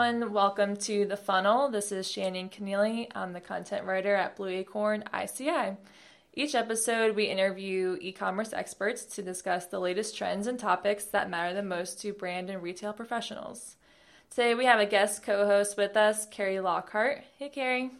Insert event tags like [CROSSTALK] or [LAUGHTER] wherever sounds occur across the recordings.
everyone. Welcome to The Funnel. This is Shannon Keneally. I'm the content writer at Blue Acorn ICI. Each episode, we interview e commerce experts to discuss the latest trends and topics that matter the most to brand and retail professionals. Today, we have a guest co host with us, Carrie Lockhart. Hey, Carrie.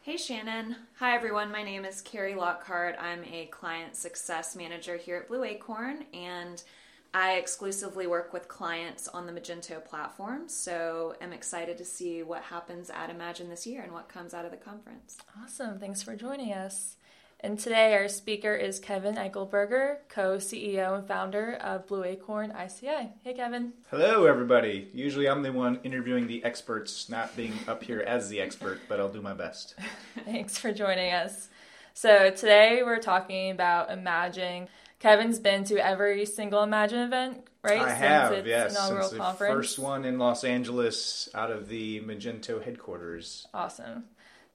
Hey Shannon. Hi everyone. My name is Carrie Lockhart. I'm a client success manager here at Blue Acorn and I exclusively work with clients on the Magento platform, so I'm excited to see what happens at Imagine this year and what comes out of the conference. Awesome. Thanks for joining us. And today our speaker is Kevin Eichelberger, co-CEO and founder of Blue Acorn ICI. Hey Kevin. Hello everybody. Usually I'm the one interviewing the experts, not being up here as the expert, but I'll do my best. [LAUGHS] Thanks for joining us. So today we're talking about Imagine Kevin's been to every single Imagine event, right? I Since have, its yes. Inaugural Since the conference. first one in Los Angeles out of the Magento headquarters. Awesome.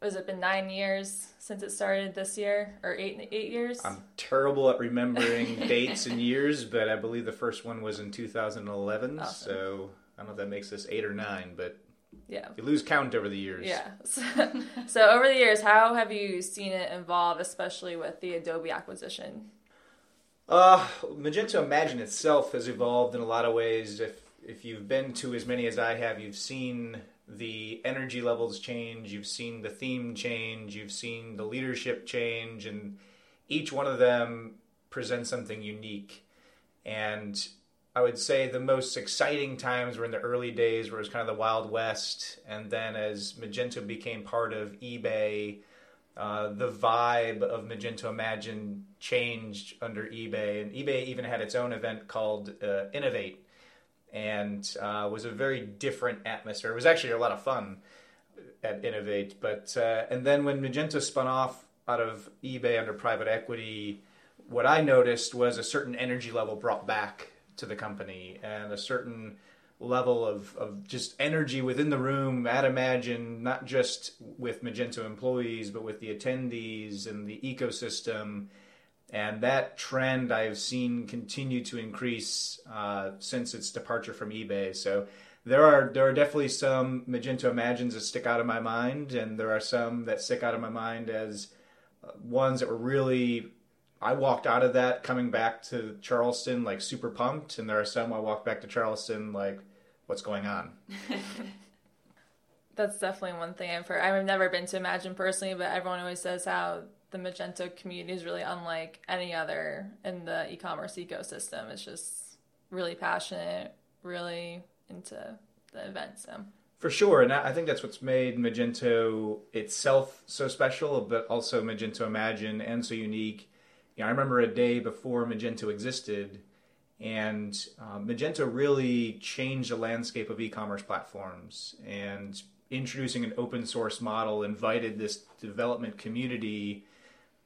Was it been nine years since it started this year, or eight eight years? I'm terrible at remembering [LAUGHS] dates and years, but I believe the first one was in 2011. Awesome. So I don't know if that makes this eight or nine, but yeah. you lose count over the years. Yeah. [LAUGHS] so over the years, how have you seen it evolve, especially with the Adobe acquisition? Uh, Magento Imagine itself has evolved in a lot of ways. If if you've been to as many as I have, you've seen the energy levels change, you've seen the theme change, you've seen the leadership change, and each one of them presents something unique. And I would say the most exciting times were in the early days where it was kind of the Wild West, and then as Magento became part of eBay, uh, the vibe of Magento Imagine changed under eBay, and eBay even had its own event called uh, Innovate, and uh, was a very different atmosphere. It was actually a lot of fun at Innovate, but uh, and then when Magento spun off out of eBay under private equity, what I noticed was a certain energy level brought back to the company and a certain level of, of just energy within the room at Imagine, not just with Magento employees, but with the attendees and the ecosystem. And that trend I've seen continue to increase uh, since its departure from eBay. So there are there are definitely some Magento Imagines that stick out of my mind, and there are some that stick out of my mind as uh, ones that were really I walked out of that coming back to Charleston like super pumped, and there are some I walked back to Charleston like, what's going on? [LAUGHS] That's definitely one thing I've heard. I've never been to Imagine personally, but everyone always says how the Magento community is really unlike any other in the e-commerce ecosystem. It's just really passionate, really into the event. So For sure, and I think that's what's made Magento itself so special, but also Magento Imagine and so unique. You know, I remember a day before Magento existed, and uh, Magento really changed the landscape of e-commerce platforms. And introducing an open source model invited this development community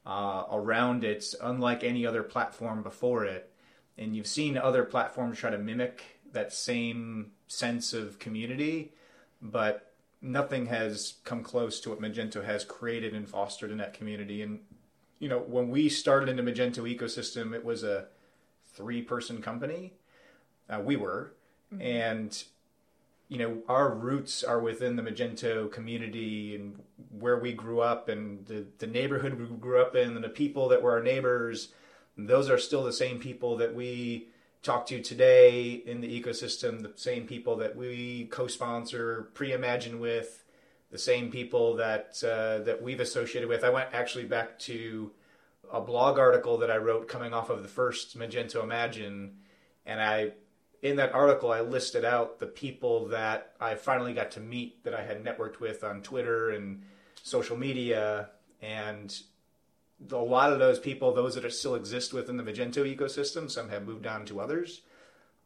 uh, around it, unlike any other platform before it. And you've seen other platforms try to mimic that same sense of community, but nothing has come close to what Magento has created and fostered in that community. And you know, when we started in the Magento ecosystem, it was a three-person company. Uh, we were, and you know, our roots are within the Magento community and where we grew up, and the the neighborhood we grew up in, and the people that were our neighbors. Those are still the same people that we talk to today in the ecosystem. The same people that we co-sponsor, pre-imagine with the same people that uh, that we've associated with. I went actually back to a blog article that I wrote coming off of the first Magento Imagine, and I in that article I listed out the people that I finally got to meet that I had networked with on Twitter and social media, and a lot of those people, those that still exist within the Magento ecosystem, some have moved on to others.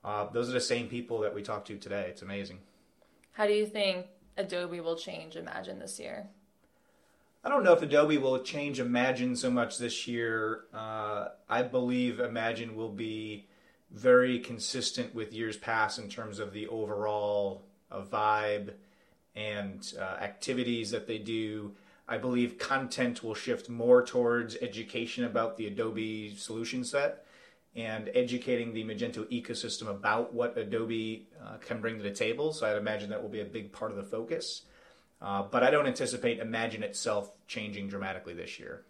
Uh, those are the same people that we talk to today. It's amazing. how do you think Adobe will change Imagine this year? I don't know if Adobe will change Imagine so much this year. Uh, I believe Imagine will be very consistent with years past in terms of the overall uh, vibe and uh, activities that they do. I believe content will shift more towards education about the Adobe solution set and educating the Magento ecosystem about what Adobe uh, can bring to the table. So I'd imagine that will be a big part of the focus. Uh, but I don't anticipate Imagine itself changing dramatically this year.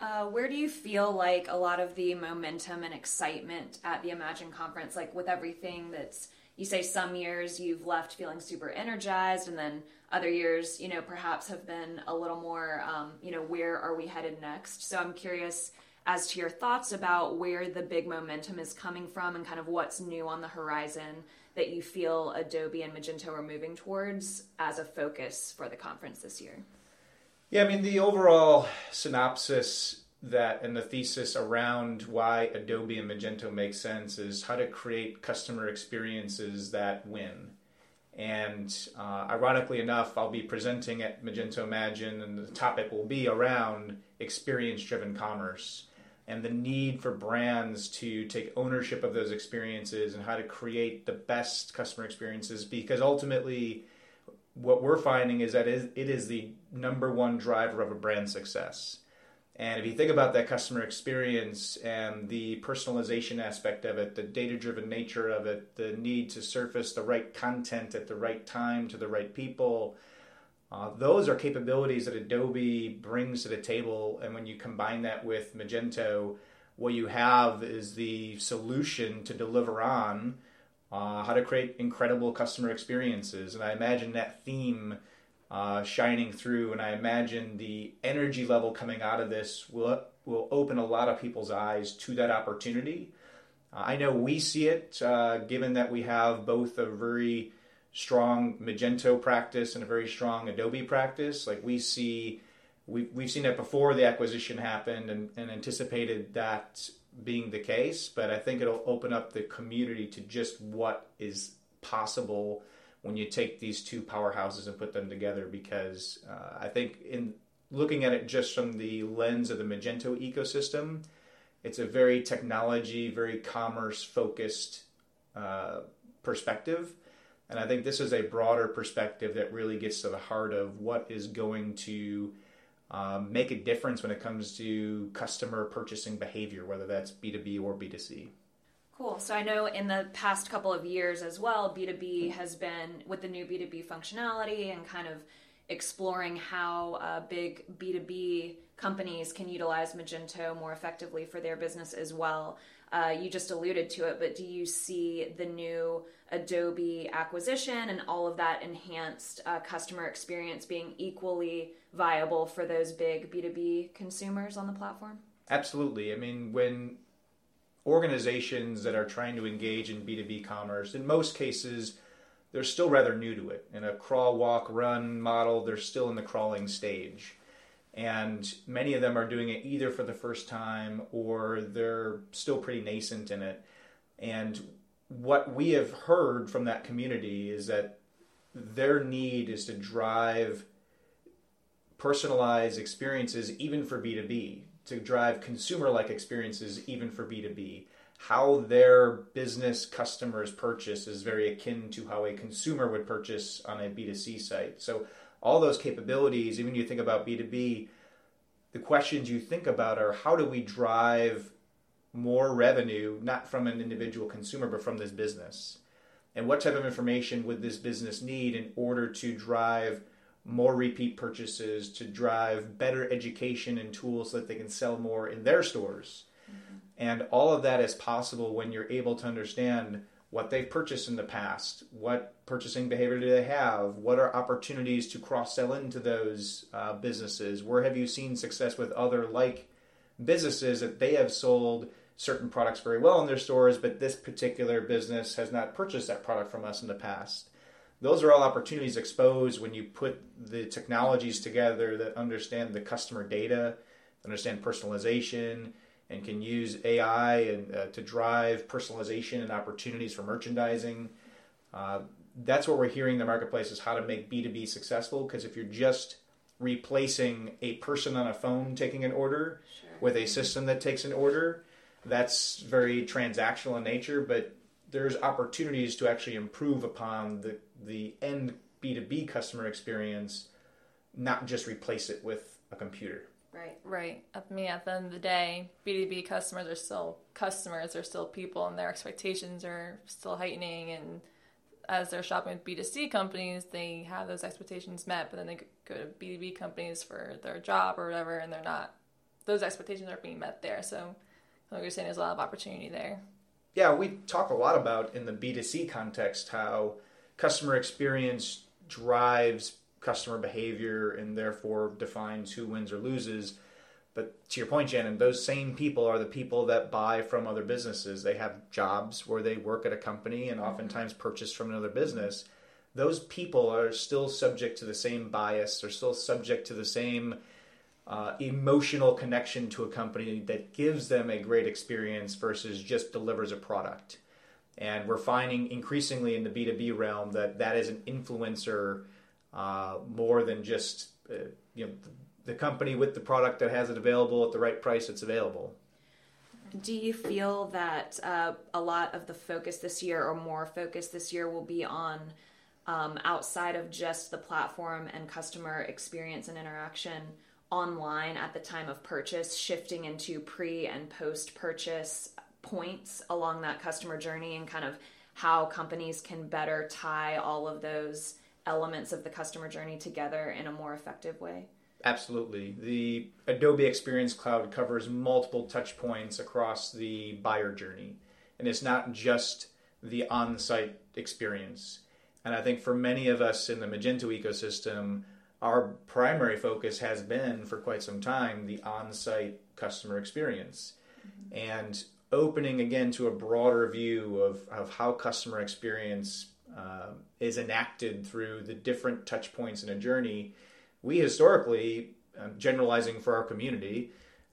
Uh, where do you feel like a lot of the momentum and excitement at the Imagine conference, like with everything that's, you say some years you've left feeling super energized, and then other years, you know, perhaps have been a little more, um, you know, where are we headed next? So I'm curious as to your thoughts about where the big momentum is coming from and kind of what's new on the horizon that you feel Adobe and Magento are moving towards as a focus for the conference this year. Yeah, I mean, the overall synopsis that and the thesis around why Adobe and Magento make sense is how to create customer experiences that win. And uh, ironically enough, I'll be presenting at Magento Imagine, and the topic will be around experience driven commerce and the need for brands to take ownership of those experiences and how to create the best customer experiences because ultimately what we're finding is that it is the number one driver of a brand success. And if you think about that customer experience and the personalization aspect of it, the data driven nature of it, the need to surface the right content at the right time to the right people, uh, those are capabilities that Adobe brings to the table. And when you combine that with Magento, what you have is the solution to deliver on uh, how to create incredible customer experiences. And I imagine that theme uh, shining through, and I imagine the energy level coming out of this will will open a lot of people's eyes to that opportunity. Uh, I know we see it, uh, given that we have both a very strong Magento practice and a very strong Adobe practice. Like we see, we've, we've seen that before the acquisition happened and, and anticipated that being the case. But I think it'll open up the community to just what is possible when you take these two powerhouses and put them together. Because uh, I think in looking at it just from the lens of the Magento ecosystem, it's a very technology, very commerce focused uh, perspective and I think this is a broader perspective that really gets to the heart of what is going to um, make a difference when it comes to customer purchasing behavior, whether that's B2B or B2C. Cool. So I know in the past couple of years as well, B2B has been with the new B2B functionality and kind of exploring how uh, big B2B companies can utilize Magento more effectively for their business as well. Uh, you just alluded to it, but do you see the new Adobe acquisition and all of that enhanced uh, customer experience being equally viable for those big B2B consumers on the platform? Absolutely. I mean, when organizations that are trying to engage in B2B commerce, in most cases, they're still rather new to it. In a crawl, walk, run model, they're still in the crawling stage and many of them are doing it either for the first time or they're still pretty nascent in it. And what we have heard from that community is that their need is to drive personalized experiences even for B2B, to drive consumer like experiences even for B2B. How their business customers purchase is very akin to how a consumer would purchase on a B2C site. So all those capabilities, even you think about B2B, the questions you think about are how do we drive more revenue, not from an individual consumer, but from this business? And what type of information would this business need in order to drive more repeat purchases, to drive better education and tools so that they can sell more in their stores? Mm-hmm. And all of that is possible when you're able to understand what they've purchased in the past, what purchasing behavior do they have, what are opportunities to cross sell into those uh, businesses, where have you seen success with other like businesses that they have sold certain products very well in their stores, but this particular business has not purchased that product from us in the past. Those are all opportunities exposed when you put the technologies together that understand the customer data, understand personalization, and can use AI and uh, to drive personalization and opportunities for merchandising. Uh, that's what we're hearing in the marketplace is how to make B2B successful. Because if you're just replacing a person on a phone taking an order sure. with a system that takes an order, that's very transactional in nature. But there's opportunities to actually improve upon the the end B2B customer experience, not just replace it with a computer. Right. Right. I mean, at the end of the day, B2B customers are still customers, they're still people, and their expectations are still heightening. And as they're shopping with B2C companies, they have those expectations met, but then they go to B2B companies for their job or whatever, and they're not, those expectations aren't being met there. So, like you're saying, there's a lot of opportunity there. Yeah, we talk a lot about in the B2C context how customer experience drives customer behavior and therefore defines who wins or loses. But to your point, Shannon, those same people are the people that buy from other businesses. They have jobs where they work at a company and oftentimes purchase from another business. Those people are still subject to the same bias, they're still subject to the same uh, emotional connection to a company that gives them a great experience versus just delivers a product. And we're finding increasingly in the B2B realm that that is an influencer uh, more than just uh, you know the, company with the product that has it available at the right price it's available. Do you feel that uh, a lot of the focus this year, or more focus this year, will be on um, outside of just the platform and customer experience and interaction online at the time of purchase, shifting into pre and post purchase points along that customer journey, and kind of how companies can better tie all of those elements of the customer journey together in a more effective way? Absolutely. The Adobe Experience Cloud covers multiple touch points across the buyer journey. And it's not just the on site experience. And I think for many of us in the Magento ecosystem, our primary focus has been for quite some time the on site customer experience. Mm-hmm. And opening again to a broader view of, of how customer experience uh, is enacted through the different touch points in a journey, we historically, um, generalizing for our community,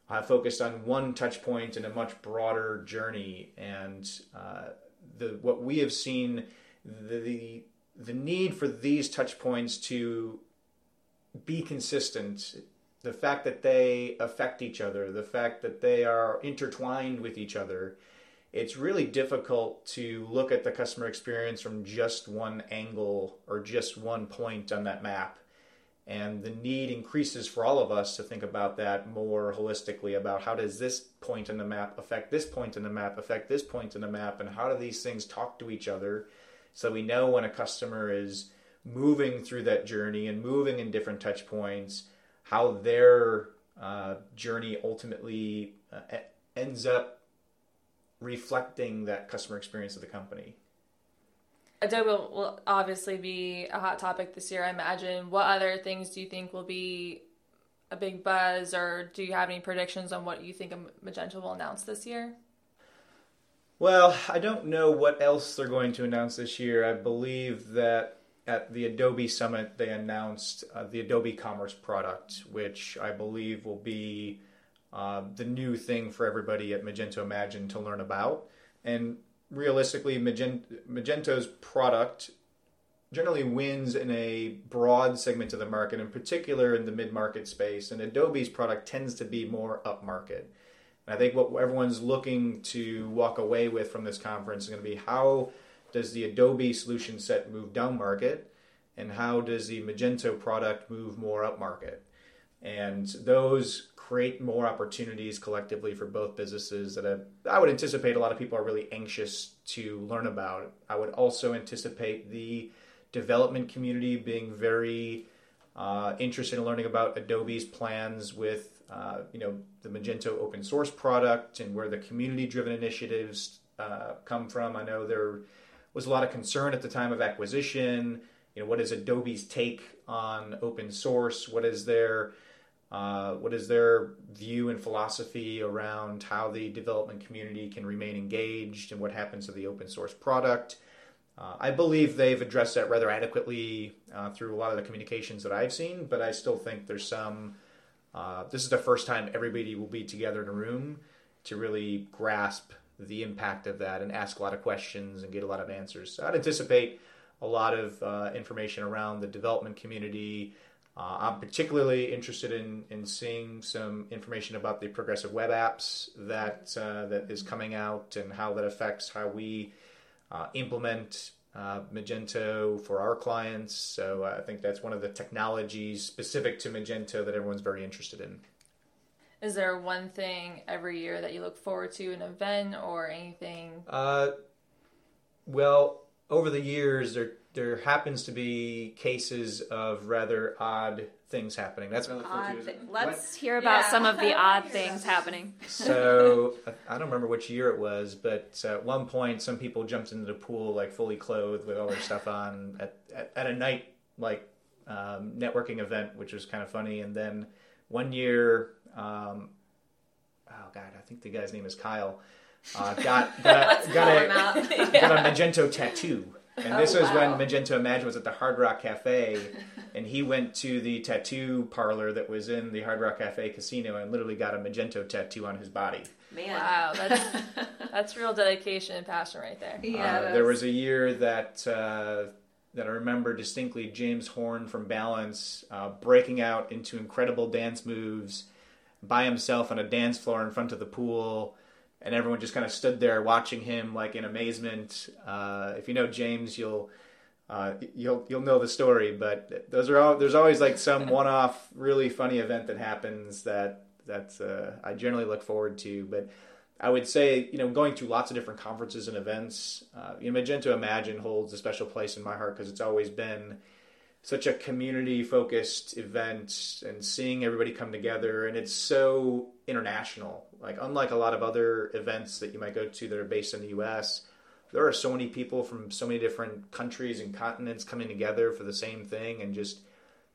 have focused on one touch point in a much broader journey. And uh, the what we have seen the, the the need for these touch points to be consistent the fact that they affect each other, the fact that they are intertwined with each other, it's really difficult to look at the customer experience from just one angle or just one point on that map. And the need increases for all of us to think about that more holistically about how does this point in the map affect this point in the map, affect this point in the map, and how do these things talk to each other so we know when a customer is moving through that journey and moving in different touch points, how their uh, journey ultimately uh, ends up reflecting that customer experience of the company. Adobe will obviously be a hot topic this year, I imagine. What other things do you think will be a big buzz, or do you have any predictions on what you think Magento will announce this year? Well, I don't know what else they're going to announce this year. I believe that at the Adobe Summit, they announced uh, the Adobe Commerce product, which I believe will be uh, the new thing for everybody at Magento Imagine to learn about. And realistically, Magento's product generally wins in a broad segment of the market, in particular in the mid market space. And Adobe's product tends to be more upmarket. And I think what everyone's looking to walk away with from this conference is going to be how does the Adobe solution set move down market, and how does the Magento product move more upmarket? And those create more opportunities collectively for both businesses that have, I would anticipate a lot of people are really anxious to learn about. I would also anticipate the development community being very uh, interested in learning about Adobe's plans with uh, you know the Magento open source product and where the community driven initiatives uh, come from. I know there was a lot of concern at the time of acquisition. You know, what is Adobe's take on open source? What is their uh, what is their view and philosophy around how the development community can remain engaged and what happens to the open source product? Uh, I believe they've addressed that rather adequately uh, through a lot of the communications that I've seen, but I still think there's some. Uh, this is the first time everybody will be together in a room to really grasp the impact of that and ask a lot of questions and get a lot of answers. So I'd anticipate a lot of uh, information around the development community, uh, I'm particularly interested in, in seeing some information about the progressive web apps that uh, that is coming out and how that affects how we uh, implement uh, Magento for our clients. So uh, I think that's one of the technologies specific to Magento that everyone's very interested in. Is there one thing every year that you look forward to, an event or anything? Uh, well, over the years, there there happens to be cases of rather odd things happening. That's what I look Odd to. Let's hear about Yeah. some of the odd things happening. [LAUGHS] So I I don't remember which year it was, but at one point, some people jumped into the pool like fully clothed with all their stuff on at at, at a night like um, networking event, which was kind of funny. And then one year, um, oh god, I think the guy's name is Kyle. Uh, got [LAUGHS] got, got Call a got a [LAUGHS] Magento tattoo. [LAUGHS] And this Oh, was when. Magento Imagine was at the Hard Rock Cafe, [LAUGHS] and he went to the tattoo parlor that was in the Hard Rock Cafe casino and literally got a Magento tattoo on his body. Man. Wow, that's [LAUGHS] that's real dedication and passion right there. yeah. Uh, there was a year that uh, that I remember distinctly James Horn from Balance uh, breaking out into incredible dance moves by himself on a dance floor in front of the pool, and everyone just kind of stood there watching him like in amazement. Uh, if you know James, you'll. Uh, you'll you'll know the story, but those are all. There's always like some [LAUGHS] one-off, really funny event that happens that that uh, I generally look forward to. But I would say, you know, going through lots of different conferences and events, uh, you know, Magento Imagine holds a special place in my heart because it's always been such a community focused event and seeing everybody come together. And it's so international. Like, unlike a lot of other events that you might go to that are based in the US, there are so many people from so many different countries and continents coming together for the same thing and just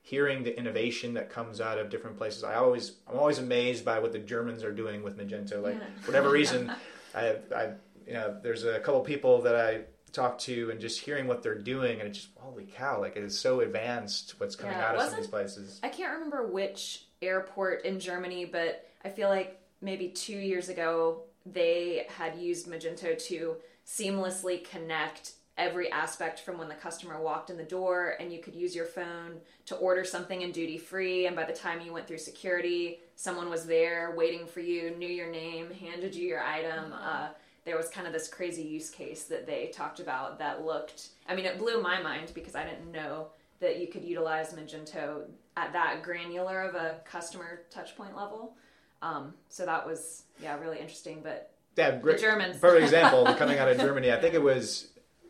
hearing the innovation that comes out of different places. I always I'm always amazed by what the Germans are doing with Magento. Like Yeah. for whatever reason, [LAUGHS] I I you know there's a couple people that I talk to and just hearing what they're doing and it's just holy cow like it is so advanced what's coming Yeah, out of some of these places. I can't remember which airport in Germany, but I feel like maybe two years ago they had used Magento to seamlessly connect every aspect from when the customer walked in the door and you could use your phone to order something in duty free and by the time you went through security someone was there waiting for you knew your name handed you your item uh, there was kind of this crazy use case that they talked about that looked i mean it blew my mind because i didn't know that you could utilize magento at that granular of a customer touch point level um, so that was yeah really interesting but Yeah, great. Germans. Perfect example [LAUGHS] coming out of Germany. I think it was,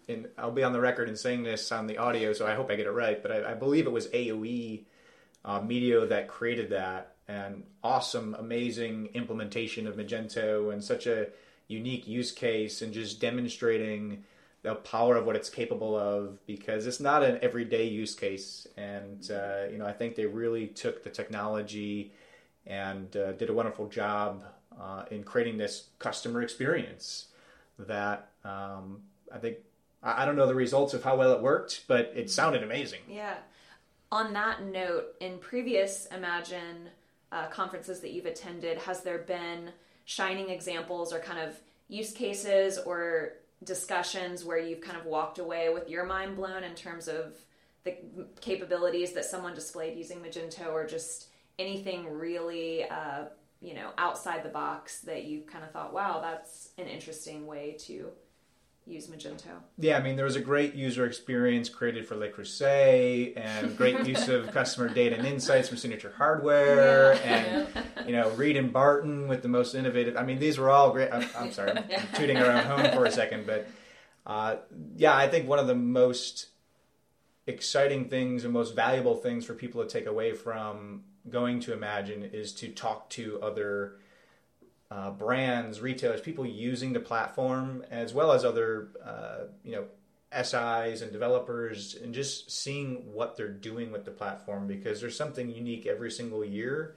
in, I'll be on the record in saying this on the audio, so I hope I get it right, but I, I believe it was AOE uh, Media that created that. And awesome, amazing implementation of Magento and such a unique use case and just demonstrating the power of what it's capable of because it's not an everyday use case. And, uh, you know, I think they really took the technology and uh, did a wonderful job uh, in creating this customer experience that um, I think I don't know the results of how well it worked, but it sounded amazing. Yeah. On that note, in previous Imagine uh, conferences that you've attended, has there been shining examples or kind of use cases or discussions where you've kind of walked away with your mind blown in terms of the capabilities that someone displayed using Magento or just anything really, uh, you know, outside the box that you kind of thought, wow, that's an interesting way to use Magento? Yeah, I mean, there was a great user experience created for Le Creuset and great [LAUGHS] use of customer data and insights from Signature Hardware and, you know, Reed and Barton with the most innovative. I mean, these were all great. I'm, I'm sorry, I'm tooting around home for a second, but uh, yeah, I think one of the most exciting things and most valuable things for people to take away from going to Imagine is to talk to other uh, brands, retailers, people using the platform, as well as other, uh, you know, SIs and developers, and just seeing what they're doing with the platform because there's something unique every single year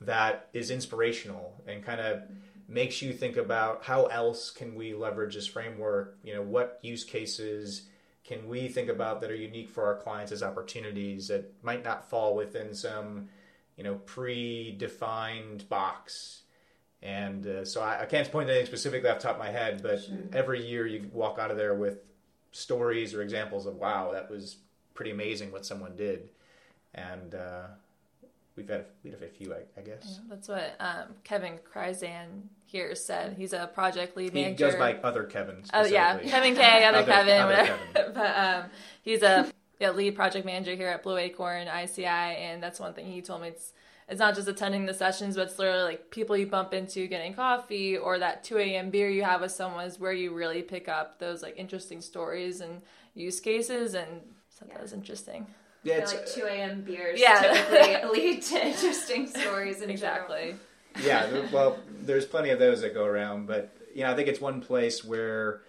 that is inspirational and kind of makes you think about how else can we leverage this framework. You know, what use cases can we think about that are unique for our clients as opportunities that might not fall within some, you know, predefined box. And uh, so I, I can't point to anything specifically off the top of my head, but every year you walk out of there with stories or examples of wow, that was pretty amazing what someone did. And uh, we've had we've had a few, I, I guess. That's what um, Kevin Kryzan here said. He's a project lead He goes by other Kevin. Oh yeah. Kevin K, other, Other- Kevin, other whatever. Kevin. [LAUGHS] but um, he's a yeah, lead project manager here at Blue Acorn ICI, and that's one thing he told me. It's it's not just attending the sessions, but it's literally like people you bump into getting coffee or that 2 a.m. beer you have with someone is where you really pick up those like interesting stories and use cases. And so yeah. that was interesting. Yeah, it's, like 2 a.m. Uh, beers yeah. typically [LAUGHS] lead to interesting stories in exactly. General. Yeah, well, there's plenty of those that go around, but you know, I think it's one place where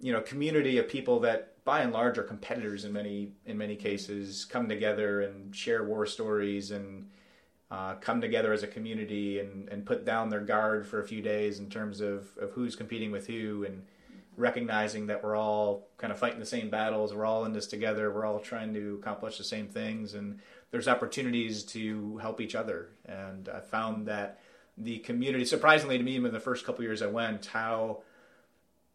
you know, community of people that by and large are competitors in many in many cases come together and share war stories and uh, come together as a community and, and put down their guard for a few days in terms of, of who's competing with who and recognizing that we're all kind of fighting the same battles we're all in this together we're all trying to accomplish the same things and there's opportunities to help each other. And i found that the community surprisingly to me in the first couple years i went how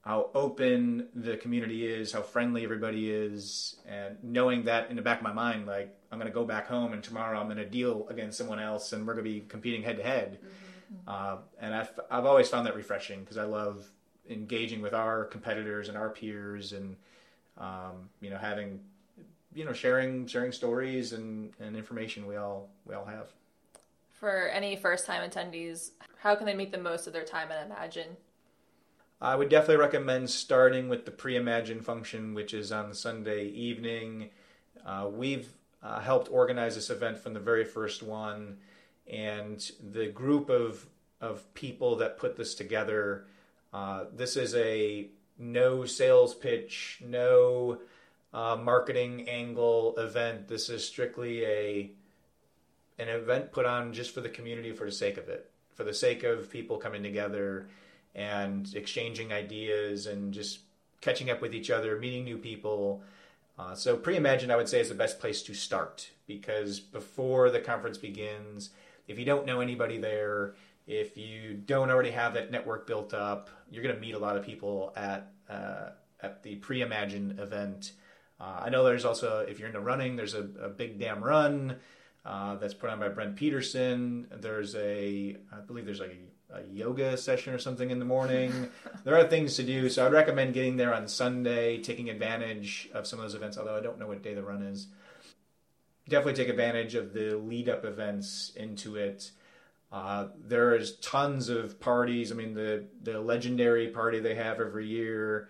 how open the community is, how friendly everybody is, and knowing that in the back of my mind, like I'm going to go back home and tomorrow I'm going to deal against someone else and we're going to be competing head to head. And I've I've always found that refreshing because I love engaging with our competitors and our peers and um, you know having you know sharing sharing stories and, and information we all we all have. For any first time attendees, how can they make the most of their time at Imagine? I would definitely recommend starting with the pre-imagine function, which is on Sunday evening. Uh, we've uh, helped organize this event from the very first one, and the group of of people that put this together. Uh, this is a no sales pitch, no uh, marketing angle event. This is strictly a an event put on just for the community for the sake of it, for the sake of people coming together and exchanging ideas and just catching up with each other, meeting new people. Uh, so pre-imagine, I would say, is the best place to start because before the conference begins, if you don't know anybody there, if you don't already have that network built up, you're going to meet a lot of people at uh, at the pre-imagine event. Uh, I know there's also, if you're into running, there's a, a big damn run uh, that's put on by Brent Peterson. There's a, I believe there's like a a yoga session or something in the morning. [LAUGHS] there are things to do, so I'd recommend getting there on Sunday, taking advantage of some of those events. Although I don't know what day the run is. Definitely take advantage of the lead up events into it. Uh, there is tons of parties. I mean, the the legendary party they have every year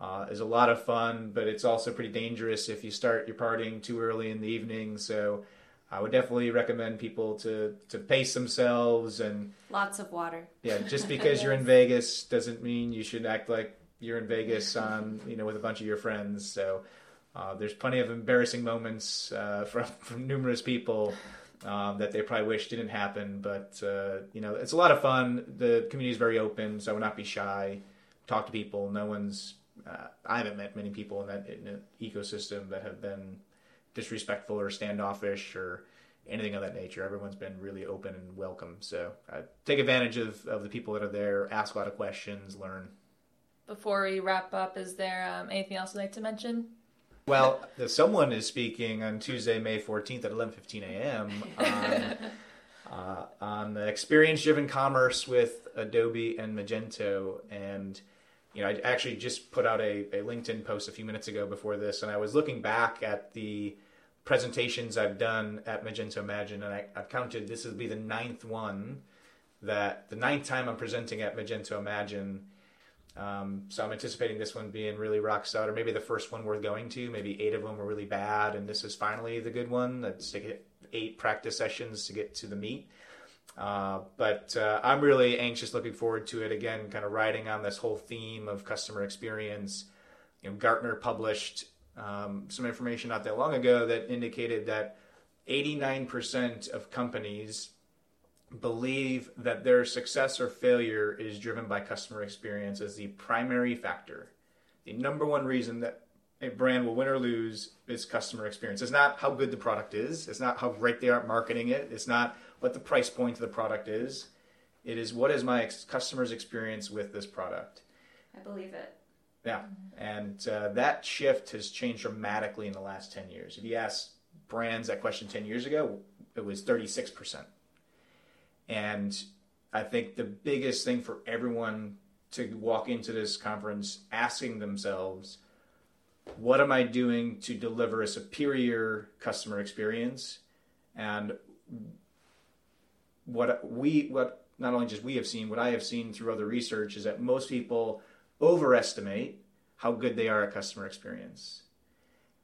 uh, is a lot of fun, but it's also pretty dangerous if you start your partying too early in the evening. So I would definitely recommend people to to pace themselves and lots of water. Yeah, just [LAUGHS] because yes. you're in Vegas doesn't mean you should act like you're in Vegas on you know with a bunch of your friends. So uh, there's plenty of embarrassing moments uh, [LAUGHS] from from numerous people. Um, that they probably wish didn't happen, but uh, you know it's a lot of fun. The community is very open, so I would not be shy. Talk to people. No one's. Uh, I haven't met many people in that in ecosystem that have been disrespectful or standoffish or anything of that nature. Everyone's been really open and welcome. So uh, take advantage of, of the people that are there, ask a lot of questions, learn. Before we wrap up, is there um, anything else you'd like to mention? Well, someone is speaking on Tuesday, May 14th at 11:15 a.m. on, [LAUGHS] uh, on experience-driven commerce with Adobe and Magento, and you know, I actually just put out a, a LinkedIn post a few minutes ago before this, and I was looking back at the presentations I've done at Magento Imagine, and I, have counted this will be the ninth one that the ninth time I'm presenting at Magento Imagine. Um, so I'm anticipating this one being really rock solid, or maybe the first one worth going to. Maybe eight of them were really bad, and this is finally the good one. Take eight practice sessions to get to the meat. Uh, but uh, I'm really anxious, looking forward to it again, kind of riding on this whole theme of customer experience. You know, Gartner published um, some information not that long ago that indicated that 89% of companies believe that their success or failure is driven by customer experience as the primary factor. The number one reason that a brand will win or lose is customer experience. It's not how good the product is, it's not how great they are marketing it, it's not what the price point of the product is. It is what is my ex- customer's experience with this product. I believe it. Yeah, and uh, that shift has changed dramatically in the last 10 years. If you ask brands that question 10 years ago, it was 36%. And I think the biggest thing for everyone to walk into this conference asking themselves, what am I doing to deliver a superior customer experience? And what we what not only just we have seen, what I have seen through other research is that most people overestimate how good they are at customer experience.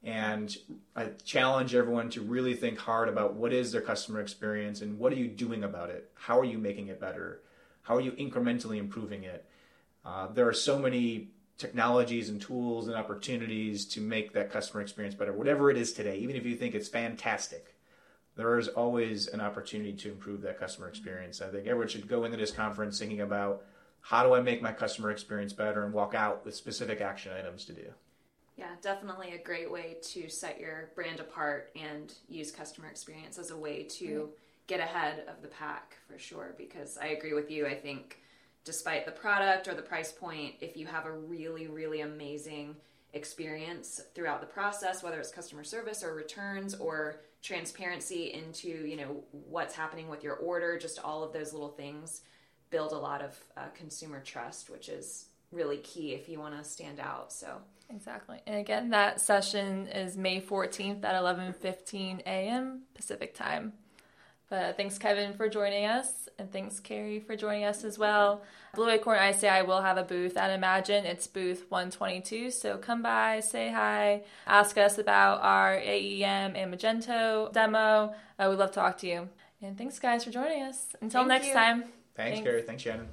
And I challenge everyone to really think hard about what is their customer experience and what are you doing about it? How are you making it better? How are you incrementally improving it? Uh, there are so many technologies and tools and opportunities to make that customer experience better, whatever it is today, even if you think it's fantastic. There is always an opportunity to improve that customer experience. I think everyone should go into this conference thinking about how do I make my customer experience better and walk out with specific action items to do. Yeah, definitely a great way to set your brand apart and use customer experience as a way to get ahead of the pack for sure. Because I agree with you. I think despite the product or the price point, if you have a really, really amazing experience throughout the process, whether it's customer service or returns or transparency into you know what's happening with your order, just all of those little things build a lot of uh, consumer trust, which is really key if you want to stand out. So Exactly. And again, that session is May 14th at 11:15 a.m. Pacific time. But thanks Kevin for joining us and thanks Carrie for joining us as well. Blue Acorn ICI will have a booth at Imagine. It's booth 122, so come by, say hi, ask us about our AEM and Magento demo. Uh, we'd love to talk to you. And thanks guys for joining us. Until Thank next you. time. Thanks, Thanks. Gary. Thanks, Shannon.